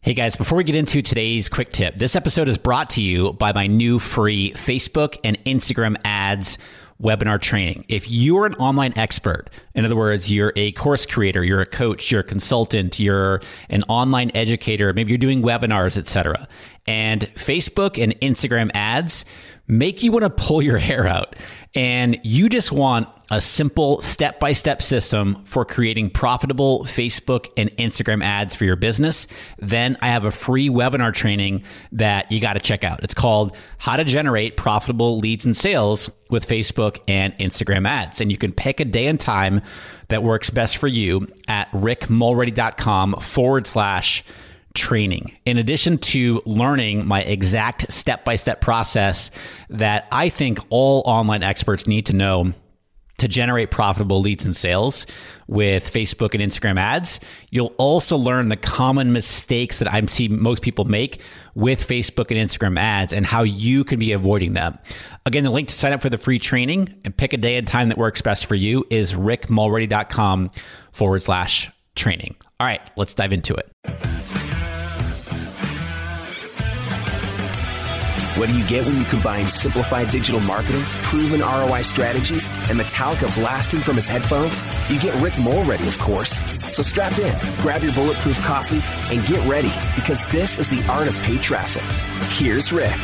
Hey guys, before we get into today's quick tip, this episode is brought to you by my new free Facebook and Instagram ads webinar training. If you're an online expert, in other words, you're a course creator, you're a coach, you're a consultant, you're an online educator, maybe you're doing webinars, etc. And Facebook and Instagram ads make you want to pull your hair out and you just want a simple step by step system for creating profitable Facebook and Instagram ads for your business, then I have a free webinar training that you got to check out. It's called How to Generate Profitable Leads and Sales with Facebook and Instagram Ads. And you can pick a day and time that works best for you at rickmulready.com forward slash training. In addition to learning my exact step by step process that I think all online experts need to know to generate profitable leads and sales with Facebook and Instagram ads. You'll also learn the common mistakes that I see most people make with Facebook and Instagram ads and how you can be avoiding them. Again, the link to sign up for the free training and pick a day and time that works best for you is rickmulready.com forward slash training. All right, let's dive into it. What do you get when you combine simplified digital marketing, proven ROI strategies, and Metallica blasting from his headphones? You get Rick Mulready, of course. So strap in, grab your bulletproof coffee, and get ready because this is the art of paid traffic. Here's Rick.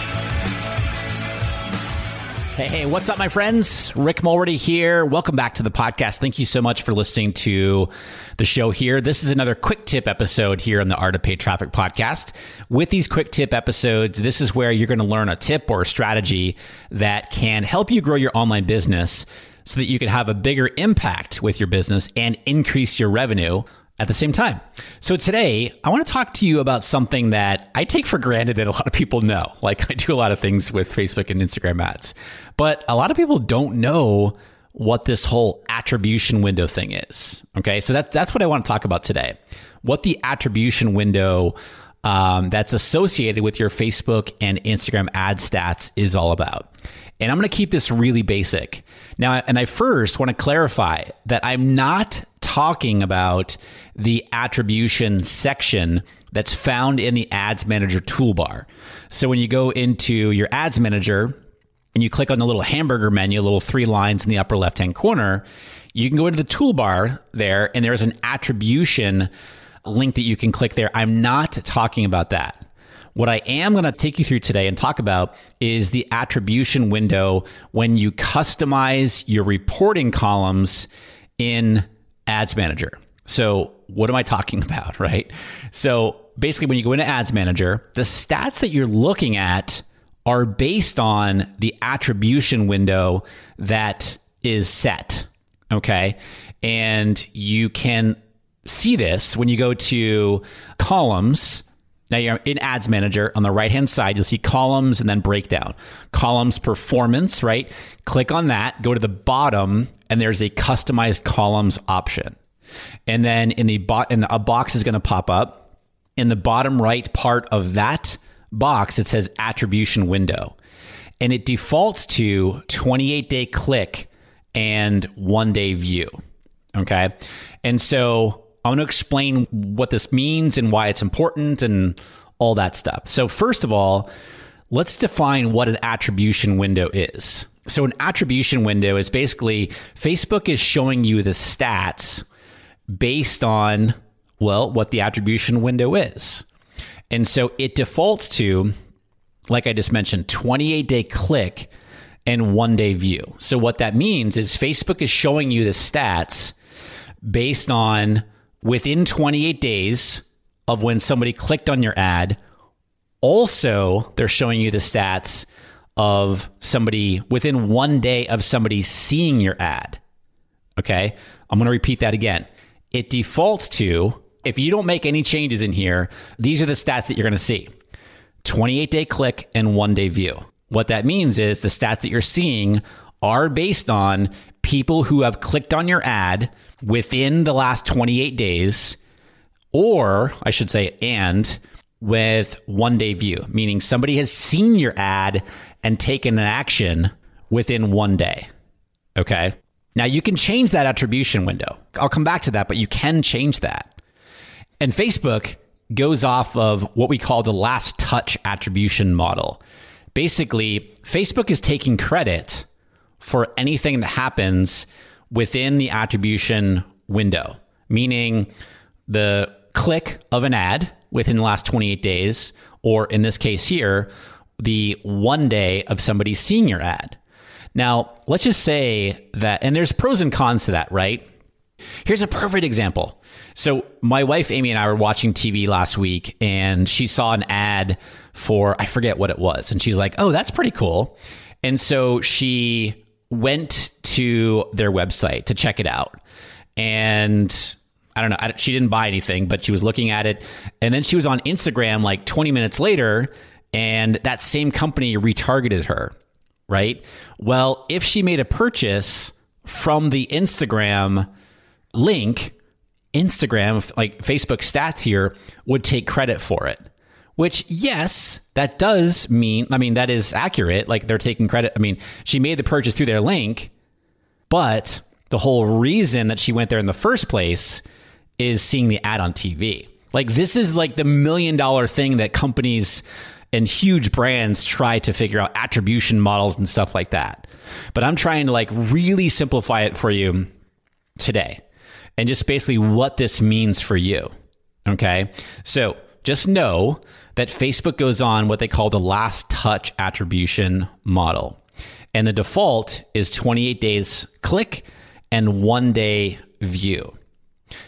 Hey, what's up, my friends? Rick Mulready here. Welcome back to the podcast. Thank you so much for listening to the show here. This is another quick tip episode here on the Art of Paid Traffic podcast. With these quick tip episodes, this is where you're going to learn a tip or a strategy that can help you grow your online business so that you can have a bigger impact with your business and increase your revenue at the same time. So today, I want to talk to you about something that I take for granted that a lot of people know. Like I do a lot of things with Facebook and Instagram ads, but a lot of people don't know what this whole attribution window thing is. Okay, so that, that's what I want to talk about today. What the attribution window um, that's associated with your Facebook and Instagram ad stats is all about. And I'm going to keep this really basic. Now, and I first want to clarify that I'm not talking about the attribution section that's found in the Ads Manager toolbar. So when you go into your Ads Manager and you click on the little hamburger menu, little three lines in the upper left hand corner, you can go into the toolbar there and there's an attribution link that you can click there. I'm not talking about that. What I am going to take you through today and talk about is the attribution window when you customize your reporting columns in Ads Manager. So, what am I talking about, right? So, basically, when you go into Ads Manager, the stats that you're looking at are based on the attribution window that is set. Okay. And you can see this when you go to columns now you're in Ads Manager on the right hand side, you'll see columns and then breakdown. Columns performance, right? Click on that, go to the bottom, and there's a customized columns option. And then in the bo- and a box is going to pop up in the bottom right part of that box, it says attribution window. And it defaults to 28 day click and one day view. Okay. And so I want to explain what this means and why it's important and all that stuff. So, first of all, let's define what an attribution window is. So, an attribution window is basically Facebook is showing you the stats based on, well, what the attribution window is. And so it defaults to, like I just mentioned, 28 day click and one day view. So, what that means is Facebook is showing you the stats based on within 28 days of when somebody clicked on your ad. Also, they're showing you the stats of somebody within one day of somebody seeing your ad. Okay. I'm going to repeat that again. It defaults to, if you don't make any changes in here, these are the stats that you're going to see 28 day click and one day view. What that means is the stats that you're seeing are based on people who have clicked on your ad within the last 28 days, or I should say, and with one day view, meaning somebody has seen your ad and taken an action within one day. Okay. Now you can change that attribution window. I'll come back to that, but you can change that. And Facebook goes off of what we call the last touch attribution model. Basically, Facebook is taking credit for anything that happens within the attribution window, meaning the click of an ad within the last 28 days, or in this case here, the one day of somebody seeing your ad. Now, let's just say that, and there's pros and cons to that, right? Here's a perfect example. So, my wife Amy and I were watching TV last week, and she saw an ad for, I forget what it was. And she's like, oh, that's pretty cool. And so she went to their website to check it out. And I don't know, she didn't buy anything, but she was looking at it. And then she was on Instagram like 20 minutes later, and that same company retargeted her, right? Well, if she made a purchase from the Instagram link, Instagram, like Facebook stats here, would take credit for it. Which, yes, that does mean, I mean, that is accurate. Like they're taking credit. I mean, she made the purchase through their link, but the whole reason that she went there in the first place is seeing the ad on TV. Like this is like the million dollar thing that companies and huge brands try to figure out attribution models and stuff like that. But I'm trying to like really simplify it for you today and just basically what this means for you. Okay. So just know that Facebook goes on what they call the last touch attribution model. And the default is 28 days click and one day view.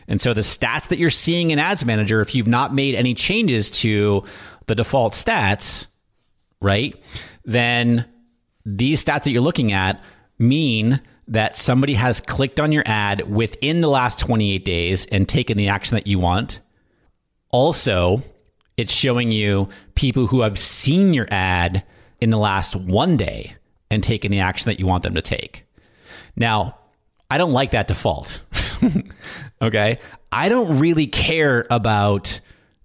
And so the stats that you're seeing in Ads Manager, if you've not made any changes to the default stats, right, then these stats that you're looking at mean that somebody has clicked on your ad within the last 28 days and taken the action that you want. Also, it's showing you people who have seen your ad in the last one day and taken the action that you want them to take. Now, I don't like that default. okay. I don't really care about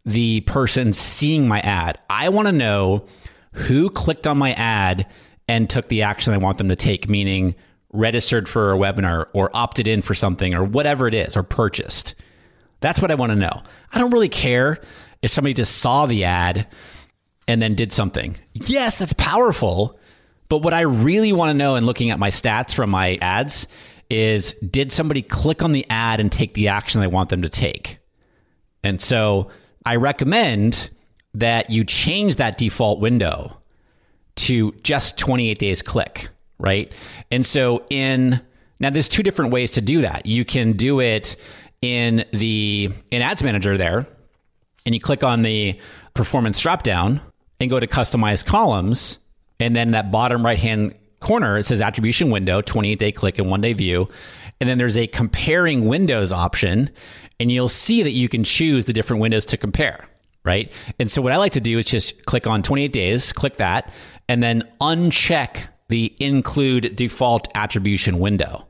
the person seeing my ad. I want to know who clicked on my ad and took the action I want them to take, meaning registered for a webinar or opted in for something or whatever it is or purchased. That's what I want to know. I don't really care if somebody just saw the ad and then did something. Yes, that's powerful. But what I really want to know in looking at my stats from my ads is did somebody click on the ad and take the action I want them to take? And so I recommend that you change that default window to just 28 days click, right? And so in now there's two different ways to do that. You can do it in the in ads manager there and you click on the performance drop down and go to customize columns and then that bottom right hand corner it says attribution window 28 day click and one day view and then there's a comparing windows option and you'll see that you can choose the different windows to compare right and so what i like to do is just click on 28 days click that and then uncheck the include default attribution window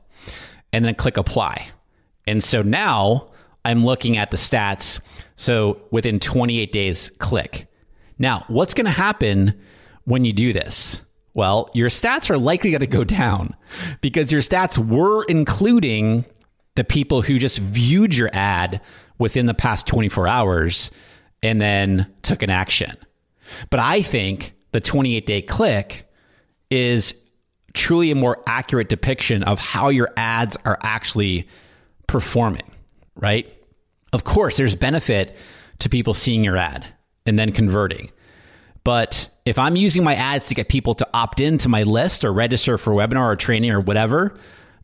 and then click apply and so now i'm looking at the stats So within 28 days, click. Now, what's going to happen when you do this? Well, your stats are likely going to go down because your stats were including the people who just viewed your ad within the past 24 hours and then took an action. But I think the 28 day click is truly a more accurate depiction of how your ads are actually performing, right? Of course, there's benefit to people seeing your ad and then converting. But if I'm using my ads to get people to opt into my list or register for a webinar or training or whatever,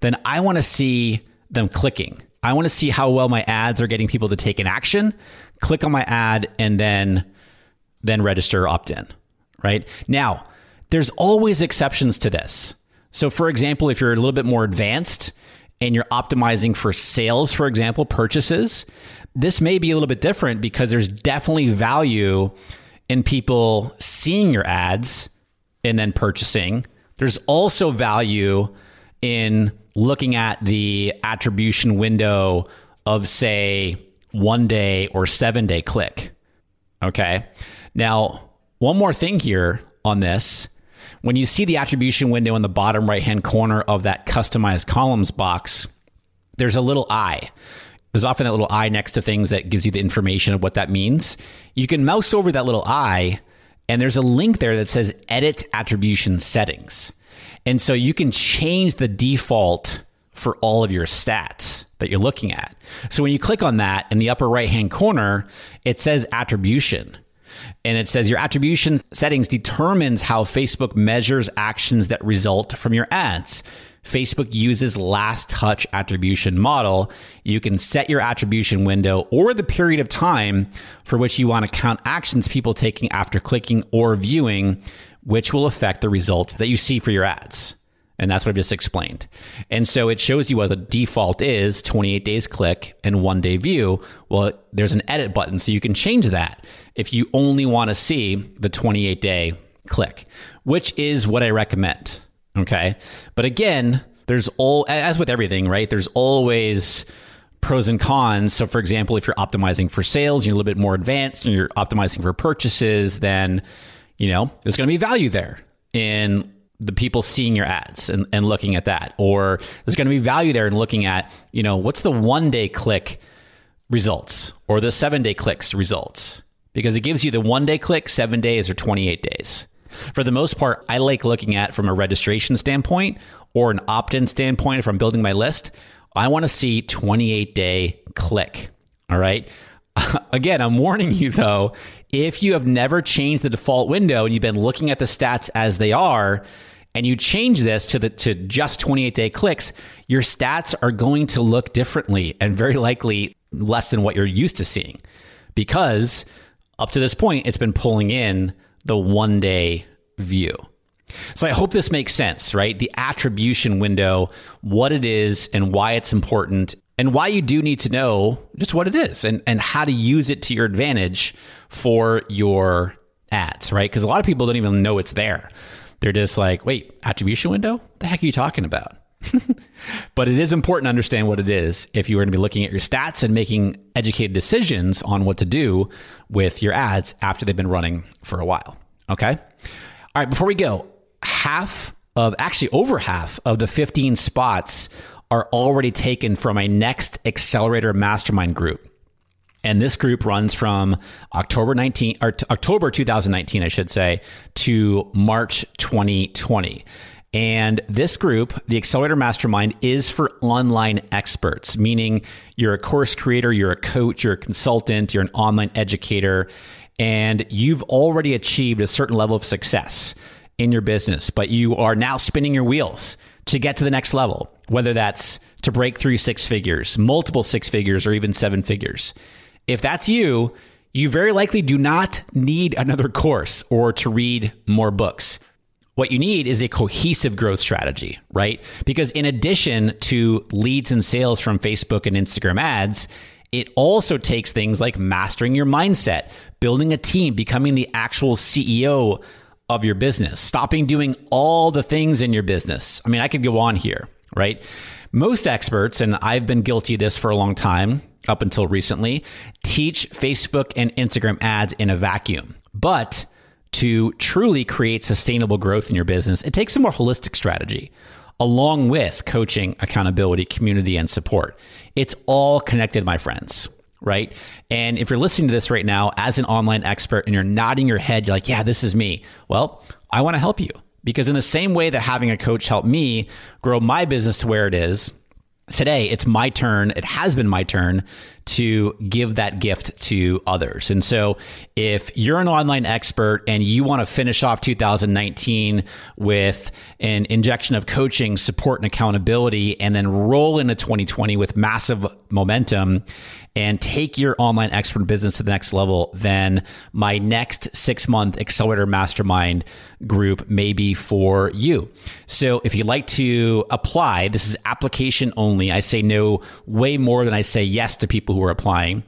then I want to see them clicking. I want to see how well my ads are getting people to take an action, click on my ad, and then then register opt in. Right now, there's always exceptions to this. So, for example, if you're a little bit more advanced and you're optimizing for sales, for example, purchases, this may be a little bit different because there's definitely value in people seeing your ads and then purchasing. There's also value in looking at the attribution window of, say, one day or seven day click. Okay. Now, one more thing here on this. When you see the attribution window in the bottom right hand corner of that customized columns box, there's a little eye. There's often that little eye next to things that gives you the information of what that means. You can mouse over that little eye, and there's a link there that says Edit Attribution Settings. And so you can change the default for all of your stats that you're looking at. So when you click on that in the upper right hand corner, it says attribution. And it says your attribution settings determines how Facebook measures actions that result from your ads. Facebook uses last touch attribution model. You can set your attribution window or the period of time for which you want to count actions people taking after clicking or viewing, which will affect the results that you see for your ads. And that's what I've just explained. And so it shows you what the default is 28 days click and one day view. Well, there's an edit button, so you can change that if you only want to see the 28 day click, which is what I recommend. Okay. But again, there's all, as with everything, right? There's always pros and cons. So, for example, if you're optimizing for sales, you're a little bit more advanced and you're optimizing for purchases, then, you know, there's going to be value there in the people seeing your ads and, and looking at that. Or there's going to be value there in looking at, you know, what's the one day click results or the seven day clicks results? Because it gives you the one day click, seven days, or 28 days. For the most part, I like looking at from a registration standpoint or an opt in standpoint if I'm building my list. I want to see 28 day click. All right. Again, I'm warning you though, if you have never changed the default window and you've been looking at the stats as they are, and you change this to the to just 28 day clicks, your stats are going to look differently and very likely less than what you're used to seeing. Because up to this point, it's been pulling in the one day view. So I hope this makes sense, right? The attribution window, what it is and why it's important and why you do need to know just what it is and, and how to use it to your advantage for your ads, right? Because a lot of people don't even know it's there. They're just like, wait, attribution window? What the heck are you talking about? but it is important to understand what it is if you are going to be looking at your stats and making educated decisions on what to do with your ads after they've been running for a while. Okay. All right. Before we go, half of actually over half of the 15 spots are already taken from my next accelerator mastermind group. And this group runs from October 19 or October 2019, I should say, to March 2020. And this group, the Accelerator Mastermind, is for online experts, meaning you're a course creator, you're a coach, you're a consultant, you're an online educator, and you've already achieved a certain level of success in your business, but you are now spinning your wheels to get to the next level, whether that's to break through six figures, multiple six figures, or even seven figures. If that's you, you very likely do not need another course or to read more books. What you need is a cohesive growth strategy, right? Because in addition to leads and sales from Facebook and Instagram ads, it also takes things like mastering your mindset, building a team, becoming the actual CEO of your business, stopping doing all the things in your business. I mean, I could go on here, right? Most experts, and I've been guilty of this for a long time, up until recently, teach Facebook and Instagram ads in a vacuum. But to truly create sustainable growth in your business, it takes a more holistic strategy along with coaching, accountability, community, and support. It's all connected, my friends right? And if you're listening to this right now as an online expert and you're nodding your head, you're like, yeah, this is me. Well, I want to help you because, in the same way that having a coach helped me grow my business to where it is, today it's my turn. It has been my turn to give that gift to others. And so, if you're an online expert and you want to finish off 2019 with an injection of coaching, support, and accountability, and then roll into 2020 with massive momentum and take your online expert business to the next level, then my next six month accelerator mastermind group may be for you. So if you'd like to apply, this is application only. I say no way more than I say yes to people who are applying.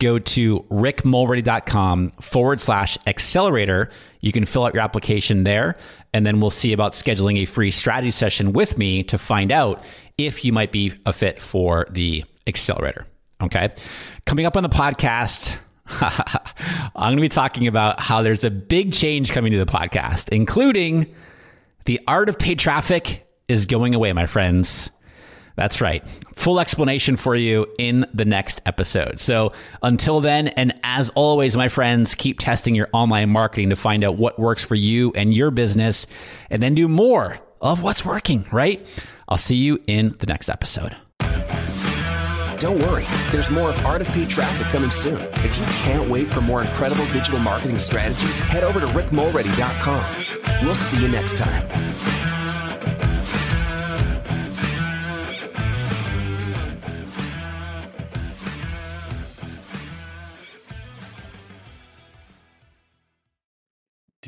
Go to rickmulready.com forward slash accelerator. You can fill out your application there, and then we'll see about scheduling a free strategy session with me to find out if you might be a fit for the accelerator. Okay. Coming up on the podcast, I'm going to be talking about how there's a big change coming to the podcast, including the art of paid traffic is going away, my friends. That's right. Full explanation for you in the next episode. So until then, and as always, my friends, keep testing your online marketing to find out what works for you and your business, and then do more of what's working, right? I'll see you in the next episode. Don't worry, there's more of Paid Traffic coming soon. If you can't wait for more incredible digital marketing strategies, head over to rickmulready.com. We'll see you next time.